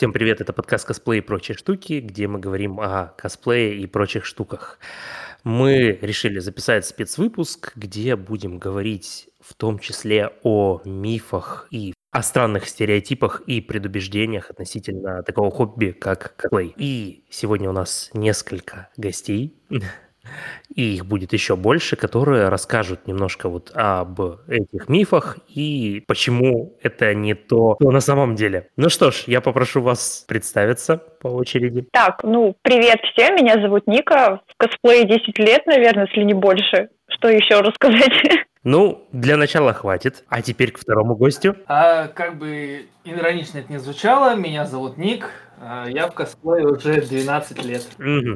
Всем привет, это подкаст «Косплей и прочие штуки», где мы говорим о косплее и прочих штуках. Мы решили записать спецвыпуск, где будем говорить в том числе о мифах и о странных стереотипах и предубеждениях относительно такого хобби, как косплей. И сегодня у нас несколько гостей и их будет еще больше, которые расскажут немножко вот об этих мифах и почему это не то, что на самом деле. Ну что ж, я попрошу вас представиться по очереди. Так, ну, привет всем, меня зовут Ника, в косплее 10 лет, наверное, если не больше. Что еще рассказать? Ну, для начала хватит. А теперь к второму гостю. А как бы иронично это не звучало, меня зовут Ник, а, я в косплее уже 12 лет.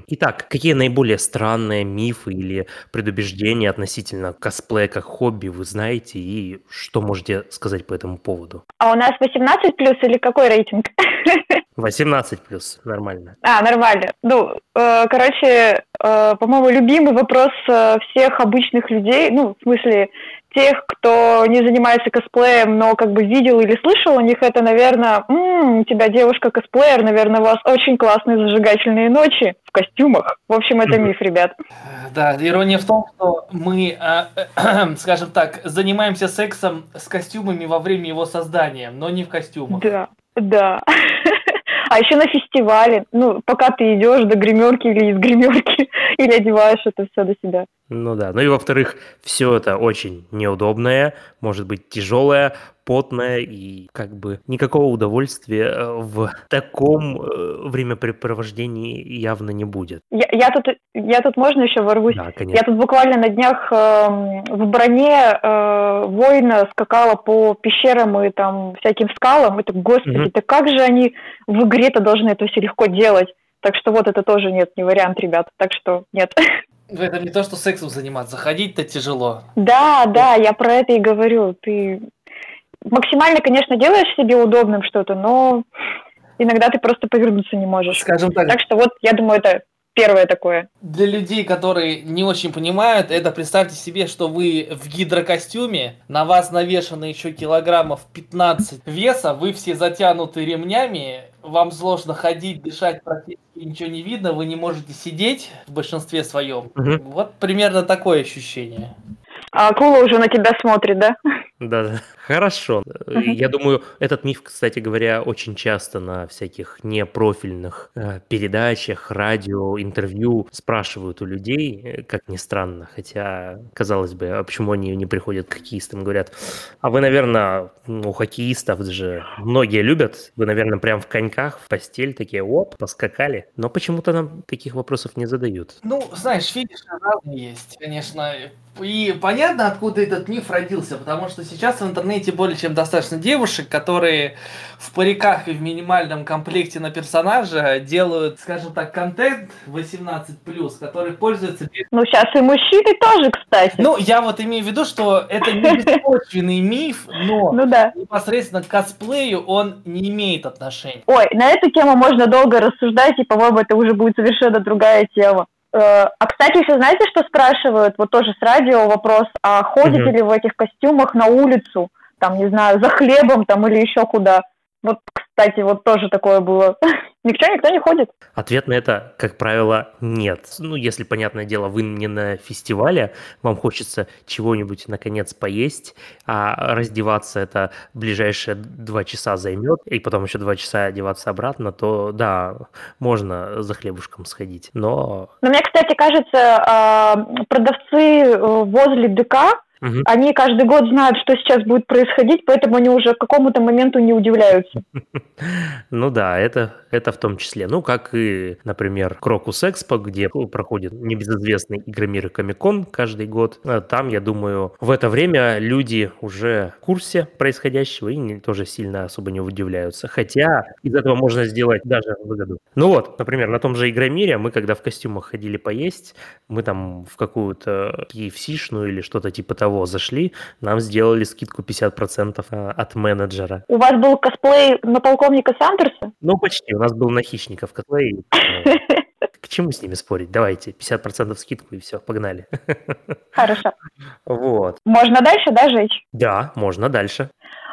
Итак, какие наиболее странные мифы или предубеждения относительно косплея как хобби вы знаете и что можете сказать по этому поводу? А у нас 18 плюс или какой рейтинг? 18 плюс, нормально. А, нормально. Ну, э, короче, э, по-моему, любимый вопрос э, всех обычных людей, ну, в смысле, тех, кто не занимается косплеем, но как бы видел или слышал у них это, наверное, м-м, у тебя девушка косплеер, наверное, у вас очень классные зажигательные ночи в костюмах. В общем, это миф, ребят. Да, ирония в том, что мы, э, скажем так, занимаемся сексом с костюмами во время его создания, но не в костюмах. Да, да. А еще на фестивале, ну, пока ты идешь до гримерки или из гримерки, или одеваешь это все до себя. Ну да. Ну и во-вторых, все это очень неудобное, может быть тяжелое, потное и как бы никакого удовольствия э, в таком э, времяпрепровождении явно не будет. Я, я тут, я тут можно еще ворвусь? Да, конечно. Я тут буквально на днях э, в броне э, воина скакала по пещерам и там всяким скалам. Это, господи, Мгм. да как же они в игре-то должны это все легко делать? Так что вот это тоже нет, не вариант, ребят. Так что нет. Это не то, что сексом заниматься, ходить-то тяжело. Да, да, я про это и говорю. Ты максимально, конечно, делаешь себе удобным что-то, но иногда ты просто повернуться не можешь. Скажем так, Так что вот, я думаю, это первое такое. для людей, которые не очень понимают, это представьте себе, что вы в гидрокостюме, на вас навешано еще килограммов 15 веса, вы все затянуты ремнями, вам сложно ходить, дышать, практически ничего не видно, вы не можете сидеть в большинстве своем. Мгм. Вот примерно такое ощущение. А акула уже на тебя смотрит, да? Да, да. Хорошо. Мгм. Я думаю, этот миф, кстати говоря, очень часто на всяких непрофильных э, передачах, радио, интервью спрашивают у людей, как ни странно. Хотя, казалось бы, а почему они не приходят к хоккеистам, говорят, а вы, наверное, у хоккеистов же многие любят, вы, наверное, прям в коньках, в постель такие, оп, поскакали. Но почему-то нам таких вопросов не задают. Ну, знаешь, фетиши разные есть, конечно. И понятно, откуда этот миф родился, потому что сейчас в интернете более чем достаточно девушек, которые в париках и в минимальном комплекте на персонажа делают, скажем так, контент 18+, который пользуется... Ну, сейчас и мужчины тоже, кстати. Ну, я вот имею в виду, что это не беспочвенный миф, но Ну да. непосредственно к косплею он не имеет отношения. Ой, на эту тему можно долго рассуждать, и, по-моему, это уже будет совершенно другая тема. Э, А, кстати, еще знаете, что спрашивают? Вот тоже с радио вопрос, а ходите Мгм. ли в этих костюмах на улицу, там, не знаю, за хлебом там или еще куда? Вот, кстати, вот тоже такое было. Ничего, никто не ходит. Ответ на это, как правило, нет. Ну, если, понятное дело, вы не на фестивале, вам хочется чего-нибудь, наконец, поесть, а раздеваться это ближайшие два часа займет, и потом еще два часа одеваться обратно, то да, можно за хлебушком сходить. Но Но мне, кстати, кажется, а, продавцы э, возле ДК, мгм, они каждый год знают, что сейчас будет происходить, поэтому они уже к какому-то моменту не удивляются. ну да, это, это в том числе. Ну, как и, например, Крокус Экспо, где проходит небезызвестный Игромир и Комикон каждый год. А Там, я думаю, в это время люди уже в курсе происходящего и не- тоже сильно особо не удивляются. Хотя из этого можно сделать даже выгоду. Ну вот, например, на том же Игромире мы, когда в костюмах ходили поесть, мы там в какую-то KFC-шную или что-то типа того зашли, нам сделали скидку 50% а, от менеджера. У вас был косплей на полковника Сандерса? Ну, почти. У нас был на хищников котлей. Ну, К чему с ними спорить? Давайте, 50% скидку и все, погнали. Хорошо. Вот. Можно дальше, да, жечь? Да, можно дальше.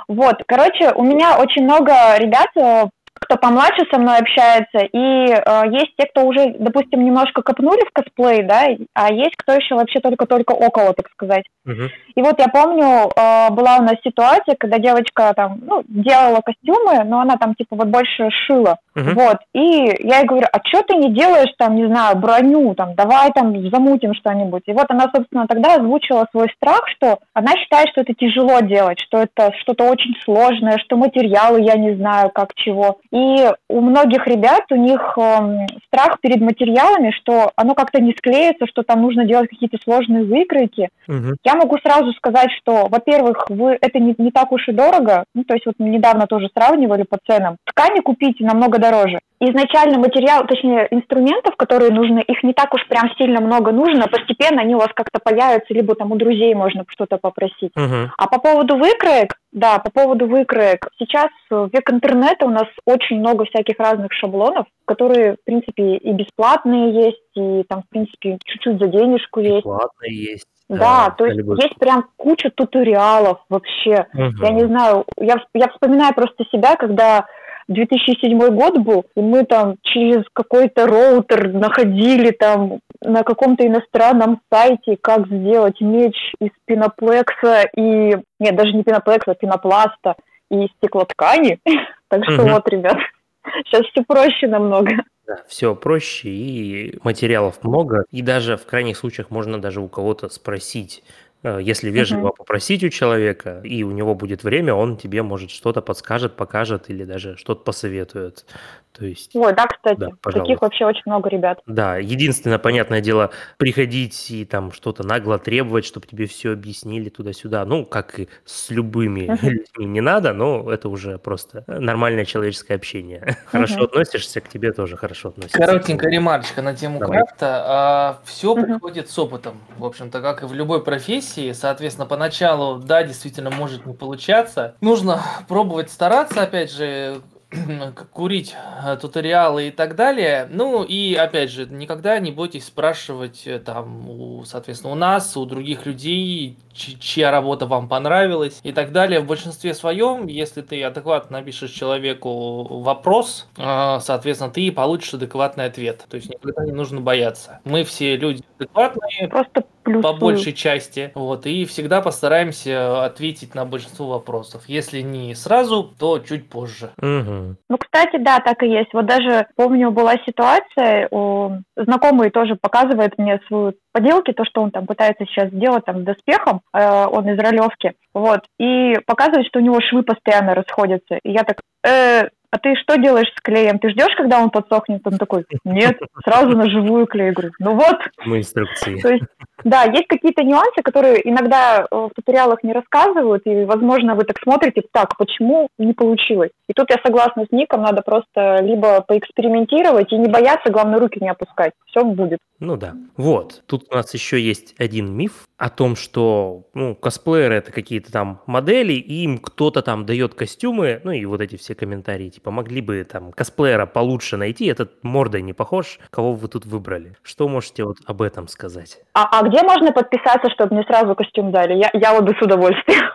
Вот, короче, у меня очень много ребят, э, кто помладше со мной общается, и э, есть те, кто уже, допустим, немножко копнули в косплей, да, а есть кто еще вообще только-только около, так сказать. Мгм. И вот я помню, э, была у нас ситуация, когда девочка там, ну, делала костюмы, но она там типа вот больше шила. Мгм. Вот, и я ей говорю, а что ты не делаешь там, не знаю, броню, там, давай там замутим что-нибудь. И вот она, собственно, тогда озвучила свой страх, что она считает, что это тяжело делать, что это что-то очень сложное, что материалы я не знаю, как чего. И у многих ребят, у них эм, страх перед материалами, что оно как-то не склеится, что там нужно делать какие-то сложные выкройки. Мгм. Я могу сразу сказать, что, во-первых, вы это не, не так уж и дорого. Ну, то есть вот мы недавно тоже сравнивали по ценам. Ткани купите намного дороже. Изначально материал, точнее инструментов, которые нужны, их не так уж прям сильно много нужно. Постепенно они у вас как-то появятся, либо там у друзей можно что-то попросить. Мгм. А по поводу выкроек, да, по поводу выкроек. Сейчас в век интернета у нас очень много всяких разных шаблонов, которые, в принципе, и бесплатные есть, и там, в принципе, чуть-чуть за денежку есть. Платно есть. Да, то на есть есть прям куча туториалов вообще. Мгм. Я не знаю, я, я вспоминаю просто себя, когда 2007 год был, и мы там через какой-то роутер находили там на каком-то иностранном сайте, как сделать меч из пеноплекса и... Нет, даже не пеноплекса, а пенопласта и стеклоткани. Так что вот, ребят, сейчас все проще намного. Да, все проще, и материалов много, и даже в крайних случаях можно даже у кого-то спросить, если вежливо Мгм. попросить у человека, и у него будет время, он тебе, может, что-то подскажет, покажет или даже что-то посоветует. То есть, Ой, да, кстати, Да, пожалуйста. таких вообще очень много ребят. да, единственное, понятное дело, приходить и там что-то нагло требовать, чтобы тебе все объяснили туда-сюда. Ну, как и с любыми Мгм. людьми не надо, но это уже просто нормальное человеческое общение. Хорошо Мгм. относишься, к тебе тоже хорошо относятся. Коротенькая ремарочка на тему Давай. крафта. все Мгм. приходит с опытом. В общем-то, как и в любой профессии. Соответственно, поначалу, да, действительно может не получаться. Нужно пробовать стараться, опять же, курить э, туториалы и так далее. Ну и опять же, никогда не бойтесь спрашивать э, там, у, соответственно, у нас, у других людей, чья работа вам понравилась и так далее. В большинстве своем, если ты адекватно напишешь человеку вопрос, э, соответственно, ты получишь адекватный ответ. То есть никогда не нужно бояться. Мы все люди адекватные, Просто плюсую. по большей части. Вот, и всегда постараемся ответить на большинство вопросов. Если не сразу, то чуть позже. Мгм. Ну, кстати, да, так и есть. Вот даже помню, была ситуация, у- знакомый тоже показывает мне свою поделки, то, что он там пытается сейчас сделать там с доспехом, э, он из ролевки, вот, и показывает, что у него швы постоянно расходятся. И я так, «Э, а ты что делаешь с клеем? Ты ждешь, когда он подсохнет? Он такой, нет, сразу на живую клей. Говорю, ну вот, Мы инструкции. то есть, да, есть какие-то нюансы, которые иногда э, в туториалах не рассказывают, и, возможно, вы так смотрите, так, почему не получилось? И тут я согласна с Ником, надо просто либо поэкспериментировать и не бояться, главное, руки не опускать. Все будет. Ну да. Вот. Тут у нас еще есть один миф о том, что ну, косплееры это какие-то там модели, и им кто-то там дает костюмы, ну и вот эти все комментарии, типа, могли бы там косплеера получше найти, этот мордой не похож, кого вы тут выбрали. Что можете вот об этом сказать? А, а где можно подписаться, чтобы мне сразу костюм дали? Я, я вот бы с удовольствием.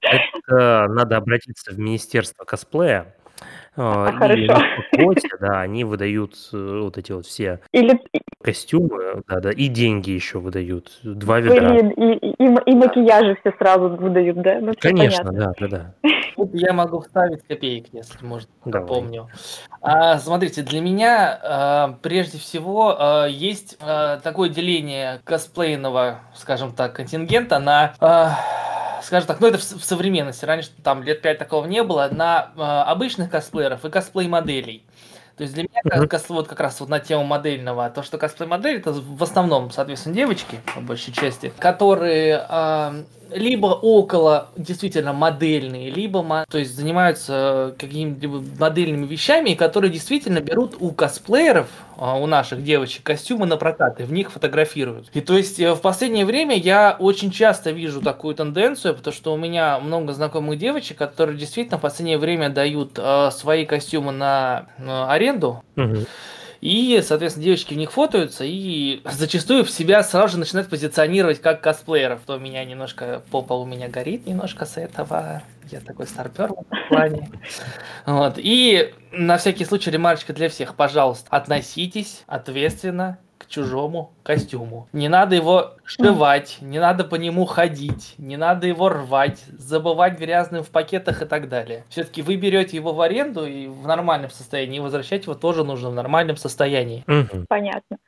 Это надо обратиться в Министерство косплея. А, И Хорошо. на квоте, да, они выдают э, вот эти вот все Или, костюмы, да, да, и деньги еще выдают. Два ведра. блин, и, и, и макияжи все сразу выдают, да? Ну, Конечно, понятно. да, да, да. Тут я могу вставить копеек, если можно, Давай. помню. А, смотрите, для меня а, прежде всего а, есть а, такое деление косплейного, скажем так, контингента на, а, скажем так, ну это в, в современности, раньше там лет пять такого не было, на а, обычных косплееров и косплей-моделей. То есть для меня как, Мгм. кос- вот как раз вот на тему модельного, то, что косплей-модель, это в основном, соответственно, девочки, по большей части, которые а, либо около действительно модельные, либо то есть занимаются какими-либо модельными вещами, которые действительно берут у косплееров, у наших девочек, костюмы на прокат и в них фотографируют. И то есть э, в последнее время я очень часто вижу такую тенденцию, потому что у меня много знакомых девочек, которые действительно в последнее время дают э, свои костюмы на аренду, Мгм. И, соответственно, девочки в них фотаются и зачастую в себя сразу же начинают позиционировать как косплееров. То меня немножко попа у меня горит немножко с этого. Я такой старпер в этом плане. Вот. И на всякий случай ремарочка для всех. Пожалуйста, относитесь ответственно к чужому костюму. Не надо его сшивать, не надо по нему ходить, не надо его рвать, забывать грязным в пакетах и так далее. Все-таки вы берете его в аренду и в нормальном состоянии, и возвращать его тоже нужно в нормальном состоянии. Понятно.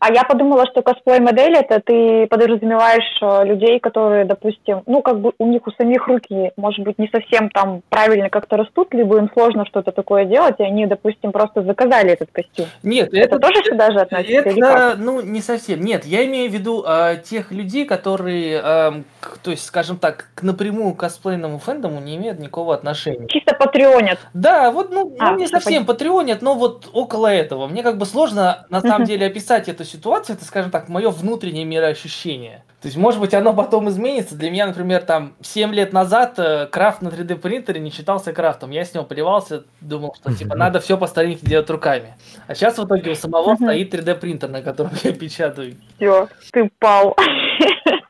А я подумала, что косплей-модель это ты подразумеваешь э, людей, которые, допустим, ну, как бы у них у самих руки, может быть, не совсем там правильно как-то растут, либо им сложно что-то такое делать, и они, допустим, просто заказали этот костюм. Нет, это, это тоже сюда же относится? Это, ну, не совсем. Нет, я имею в виду э, тех людей, которые, э, к, то есть, скажем так, к напрямую косплейному фэндому не имеют никакого отношения. Чисто патреонят. Да, вот, ну, а, ну не совсем патреонят, но вот около этого. Мне как бы сложно, на самом деле, описать эту ситуация, это, скажем так, мое внутреннее мироощущение. То есть, может быть, оно потом изменится. Для меня, например, там 7 лет назад э, крафт на 3D принтере не считался крафтом. Я с него плевался, думал, что типа надо все по старинке делать руками. А сейчас в итоге у самого стоит 3D принтер, на котором я печатаю. Все, ты пал.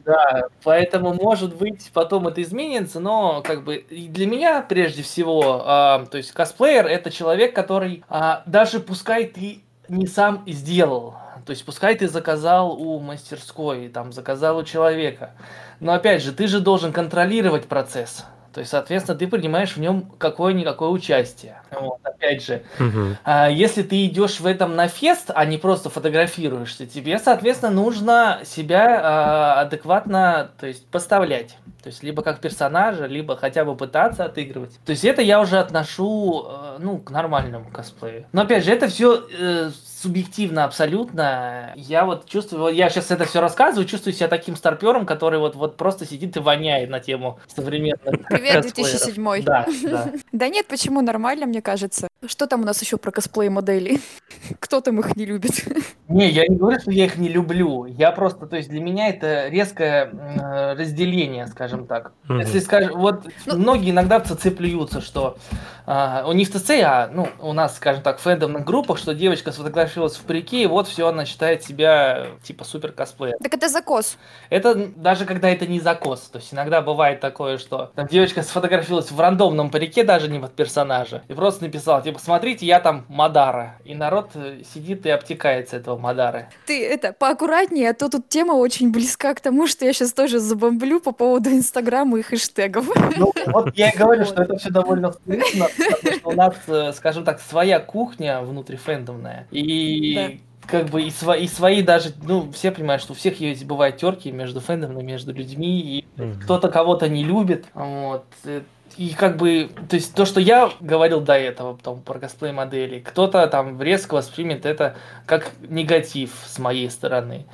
Да, поэтому, может быть, потом это изменится, но как бы для меня, прежде всего, э, то есть косплеер это человек, который э, даже пускай ты не сам сделал, то есть пускай ты заказал у мастерской, там заказал у человека. Но опять же, ты же должен контролировать процесс. То есть, соответственно, ты принимаешь в нем какое-никакое участие. Вот, опять же, угу. а, если ты идешь в этом на фест, а не просто фотографируешься, тебе, соответственно, нужно себя а, адекватно, то есть, поставлять. То есть, либо как персонажа, либо хотя бы пытаться отыгрывать. То есть, это я уже отношу, э, ну, к нормальному косплею. Но, опять же, это все э, субъективно абсолютно. Я вот чувствую, я сейчас это все рассказываю, чувствую себя таким старпером, который вот, вот просто сидит и воняет на тему современных Привет, 2007. Да, да. Да нет, почему нормально, мне кажется. Что там у нас еще про косплей моделей? Кто там их не любит? Не, я не говорю, что я их не люблю. Я просто, то есть для меня это резкое разделение, скажем так. Если скажем, вот ну, многие иногда в ЦЦ плюются, что а, у них в ЦЦ, а ну, у нас, скажем так, в фэндомных группах, что девочка сфотографировалась в парике, и вот все, она считает себя типа супер косплеер. Так это закос. Это даже когда это не закос. То есть иногда бывает такое, что там девочка сфотографировалась в рандомном парике, даже не под персонажа, и просто написала, типа, смотрите, я там Мадара. И народ э, сидит и обтекается этого Мадары. Ты это поаккуратнее, а то тут тема очень близка к тому, что я сейчас тоже забомблю по поводу Инстаграма и хэштегов. Ну, вот я и говорю, что это все довольно вкусно, потому что у нас, э, скажем так, своя кухня внутрифэндомная. И как бы и, свои, и свои даже, ну, все понимают, что у всех есть бывают терки между фэндомами, между людьми, и mm-hmm. кто-то кого-то не любит, вот, э, и как бы, то есть то, что я говорил до этого, потом про косплей модели, кто-то там резко воспримет это как негатив с моей стороны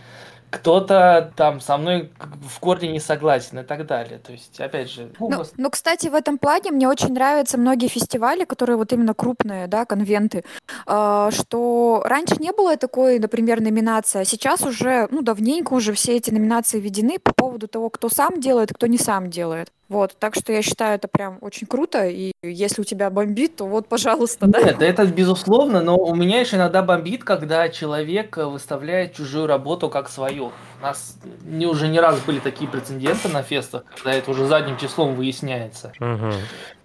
кто-то там со мной в корне не согласен и так далее. То есть, опять же... Ну, ну, ну, кстати, в этом плане мне очень нравятся многие фестивали, которые вот именно крупные, да, конвенты, э, что раньше не было такой, например, номинации, а сейчас уже, ну, давненько уже все эти номинации введены по поводу того, кто сам делает, кто не сам делает. Вот, так что я считаю, это прям очень круто, и если у тебя бомбит, то вот, пожалуйста, да. Нет, это безусловно, но у меня еще иногда бомбит, когда человек выставляет чужую работу как свою. У нас не, уже не раз были такие прецеденты на фестах, когда это уже задним числом выясняется. Угу.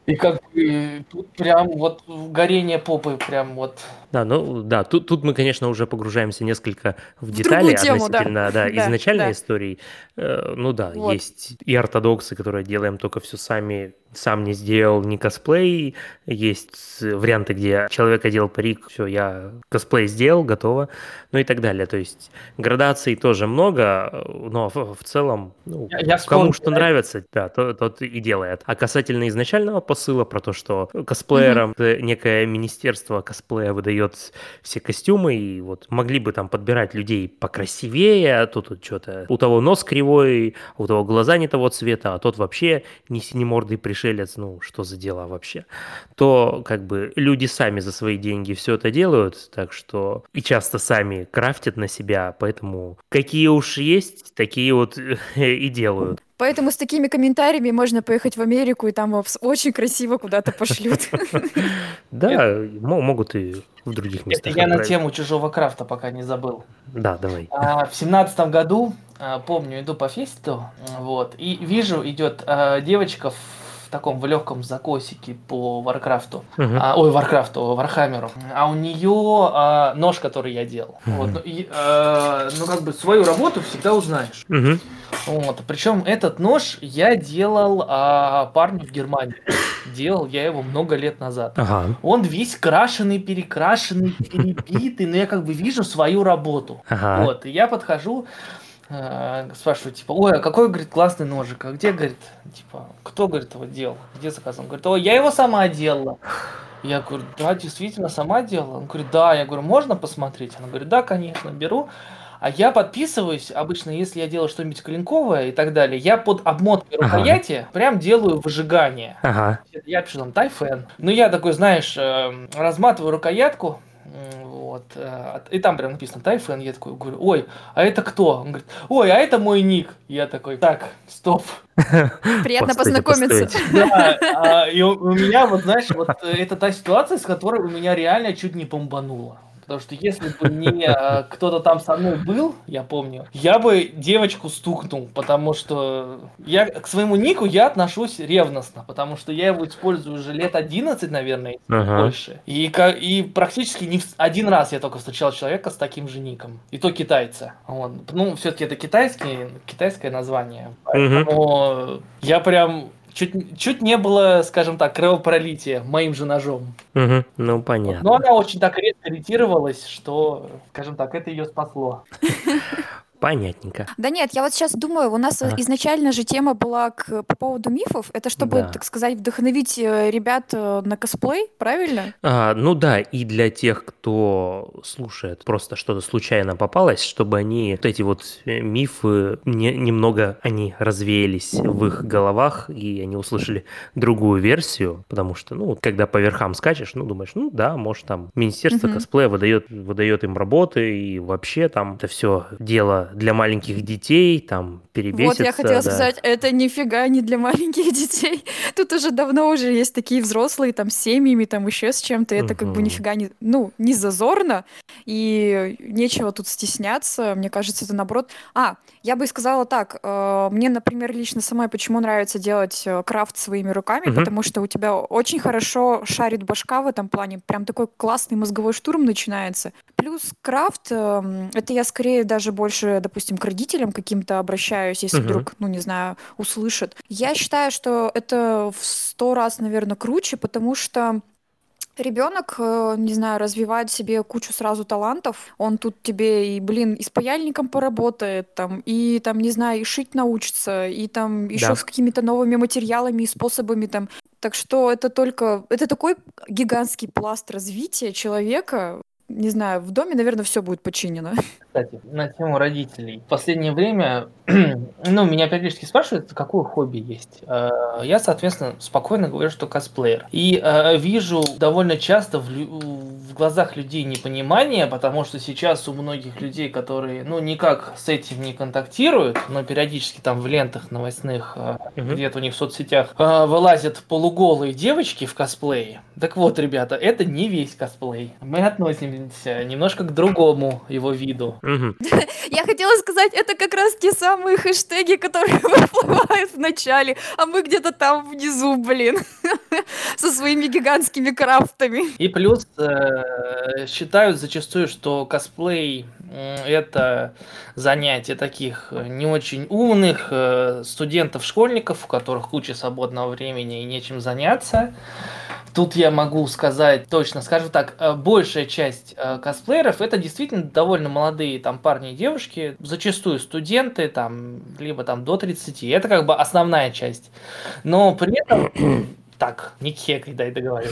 И как бы тут прям вот горение попы прям вот. Да, ну да, тут, тут мы, конечно, уже погружаемся несколько в детали в тему, относительно да. Да, да, изначальной да. истории. Э, ну да, вот. есть и ортодоксы, которые делаем только все сами, сам не сделал ни косплей. Есть варианты, где человек одел парик, все, я косплей сделал, готово, ну и так далее. То есть градаций тоже много, но в, в целом, ну, я, я кому что нравится, да, тот, тот и делает. А касательно изначального посыла про то, что косплеерам mm-hmm. некое министерство косплея выдает все костюмы, и вот могли бы там подбирать людей покрасивее, а тут вот что-то у того нос кривой, у того глаза не того цвета, а тот вообще не синемордый пришелец, ну что за дела вообще, то как бы люди сами за свои деньги все это делают, так что и часто сами крафтят на себя, поэтому какие уж есть, такие вот и делают. Поэтому с такими комментариями можно поехать в Америку, и там вас очень красиво куда-то пошлют. Да, могут и в других местах. Я на тему чужого крафта пока не забыл. Да, давай. А, в семнадцатом году, а, помню, иду по фесту, вот, и вижу, идет а, девочка в в таком в легком закосике по Варкрафту, uh-huh. а, ой, Варкрафту, Вархаммеру, а у нее а, нож, который я делал. Uh-huh. Вот, ну, и, а, ну, как бы свою работу всегда узнаешь. Uh-huh. Вот, причем этот нож я делал а, парню в Германии. Делал я его много лет назад. Ага. Он весь крашеный, перекрашенный, перебитый, но я как бы вижу свою работу. Ага. Вот, и я подхожу, спрашиваю, типа, ой, а какой, говорит, классный ножик, а где, говорит, типа, кто, говорит, его делал, где заказал? Он говорит, ой, я его сама делала. Я говорю, да, действительно, сама делала? Он говорит, да. Я говорю, можно посмотреть? Она говорит, да, конечно, беру. А я подписываюсь, обычно, если я делаю что-нибудь клинковое и так далее, я под обмоткой рукояти ага. прям делаю выжигание. Ага. Я пишу там тайфен. Ну, я такой, знаешь, эм, разматываю рукоятку, вот. Э, и там прям написано Тайфен. Я такой говорю, ой, а это кто? Он говорит, ой, а это мой ник. Я такой, так, стоп. Приятно познакомиться. Да, а, и у меня, вот знаешь, вот э, это та ситуация, с которой у меня реально чуть не бомбануло. Потому что если бы не а, кто-то там со мной был, я помню, я бы девочку стукнул, потому что я к своему нику я отношусь ревностно, потому что я его использую уже лет 11, наверное, ага. больше. И, и практически не в, один раз я только встречал человека с таким же ником. И то китайца. Вот. Ну, все-таки это китайский, китайское название. Поэтому угу. я прям чуть, чуть не было, скажем так, кровопролития моим же ножом. Угу, ну, понятно. Но она очень так резко ретировалась, что, скажем так, это ее спасло. Понятненько. Да нет, я вот сейчас думаю, у нас а. изначально же тема была к, по поводу мифов. Это чтобы, да. так сказать, вдохновить э, ребят э, на косплей, правильно? А, ну да, и для тех, кто слушает, просто что-то случайно попалось, чтобы они, вот эти вот э, мифы, не, немного они развеялись в их головах, и они услышали другую версию, потому что, ну, когда по верхам скачешь, ну, думаешь, ну да, может там Министерство угу. косплея выдает, выдает им работы, и вообще там это все дело для маленьких детей, там, перебесится. Вот я хотела да. сказать, это нифига не для маленьких детей. Тут уже давно уже есть такие взрослые, там, с семьями, там, еще с чем-то. Это как бы нифига не, ну, не зазорно, и нечего тут стесняться. Мне кажется, это наоборот... А, я бы сказала так, э, мне, например, лично самой почему нравится делать э, крафт своими руками, потому что у тебя очень хорошо шарит башка в этом плане, прям такой классный мозговой штурм начинается. Плюс крафт, э, это я скорее даже больше допустим, к родителям каким-то обращаюсь, если угу. вдруг, ну, не знаю, услышат. Я считаю, что это в сто раз, наверное, круче, потому что ребенок, э, не знаю, развивает себе кучу сразу талантов. Он тут тебе и, блин, и с паяльником поработает, там, и там, не знаю, и шить научится, и там еще да. с какими-то новыми материалами и способами там. Так что это только, это такой гигантский пласт развития человека, не знаю, в доме, наверное, все будет починено. Кстати, на тему родителей. В последнее время, ну, меня периодически спрашивают, какое хобби есть. Э, я, соответственно, спокойно говорю, что косплеер. И э, вижу довольно часто в, в глазах людей непонимание, потому что сейчас у многих людей, которые, ну, никак с этим не контактируют, но периодически там в лентах новостных, угу. где-то у них в соцсетях вылазят полуголые девочки в косплее. Так вот, ребята, это не весь косплей. Мы относимся немножко к другому его виду. Я хотела сказать, это как раз те самые хэштеги, которые выплывают в начале, а мы где-то там внизу, блин, со своими гигантскими крафтами. И плюс э, считают зачастую, что косплей это занятие таких не очень умных э, студентов-школьников, у которых куча свободного времени и нечем заняться. Тут я могу сказать точно, скажу так, э, большая часть э, косплееров это действительно довольно молодые там парни и девушки, зачастую студенты, там, либо там до 30, это как бы основная часть. Но при этом, так, не кекай, дай договорю.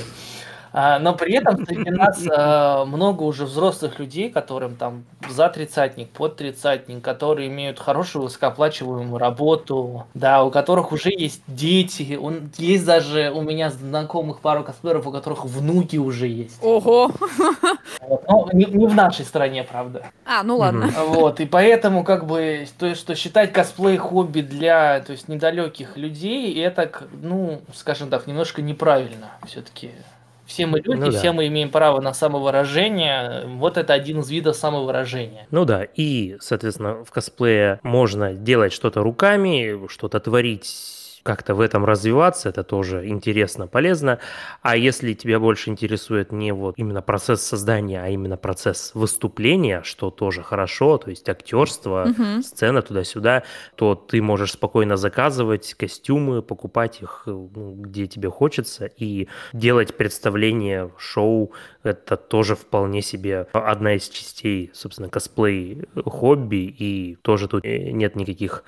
А, но при этом среди нас а, много уже взрослых людей, которым там за тридцатник, под тридцатник, которые имеют хорошую высокооплачиваемую работу, да, у которых уже есть дети, он, есть даже у меня знакомых пару косплееров, у которых внуки уже есть. Ого! Вот. Но не, не в нашей стране, правда. А, ну ладно. Вот, и поэтому, как бы, то, что считать косплей хобби для, то есть, недалеких людей, это, ну, скажем так, немножко неправильно все-таки. Все мы люди, ну, да. все мы имеем право на самовыражение. Вот это один из видов самовыражения. Ну да, и, соответственно, в косплее можно делать что-то руками, что-то творить как-то в этом развиваться, это тоже интересно, полезно. А если тебя больше интересует не вот именно процесс создания, а именно процесс выступления, что тоже хорошо, то есть актерство, угу. сцена туда-сюда, то ты можешь спокойно заказывать костюмы, покупать их ну, где тебе хочется и делать представление, шоу. Это тоже вполне себе одна из частей, собственно, косплей хобби, и тоже тут э, нет никаких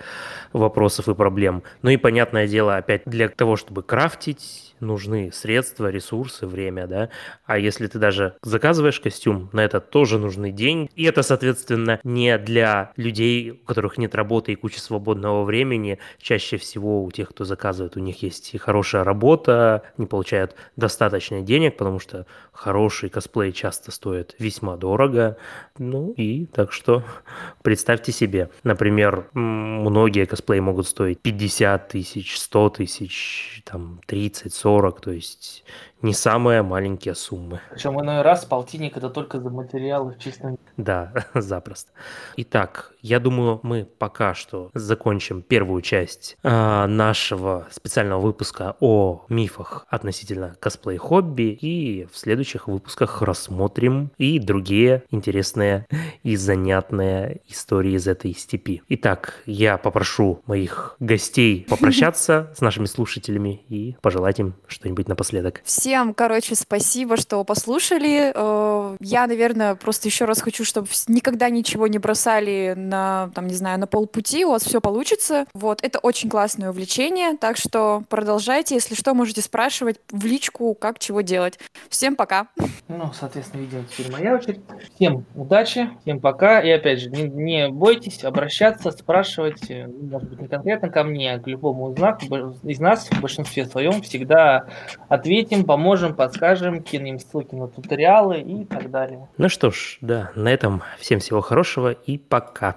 вопросов и проблем. Ну и понятное дело, опять для того, чтобы крафтить, нужны средства, ресурсы, время, да. А если ты даже заказываешь костюм, на это тоже нужны деньги. И это, соответственно, не для людей, у которых нет работы и куча свободного времени. Чаще всего у тех, кто заказывает, у них есть и хорошая работа, не получают достаточно денег, потому что хороший косплей часто стоит весьма дорого. Ну и так что представьте себе, например, многие косплеи могут стоить 50 тысяч, 100 тысяч, там 30, 40 40, то есть не самые маленькие суммы. Причем иной раз полтинник это только за материалы в чистом. Да, запросто. Итак, я думаю, мы пока что закончим первую часть э, нашего специального выпуска о мифах относительно косплей-хобби, и в следующих выпусках рассмотрим и другие интересные и занятные истории из этой степи. Итак, я попрошу моих гостей попрощаться с нашими слушателями и пожелать им что-нибудь напоследок. Всем Всем, короче, спасибо, что послушали. Э, я, наверное, просто еще раз хочу, чтобы никогда ничего не бросали на, там, не знаю, на полпути. У вас все получится. Вот, это очень классное увлечение, так что продолжайте. Если что, можете спрашивать в личку, как чего делать. Всем пока. Ну, соответственно, видимо, теперь моя очередь. Всем удачи, всем пока. И опять же, не, не бойтесь обращаться, спрашивать, э, может быть, не конкретно ко мне, а к любому из нас, из нас в большинстве своем всегда ответим, поможем поможем, подскажем, кинем ссылки на туториалы и так далее. Ну что ж, да, на этом всем всего хорошего и пока.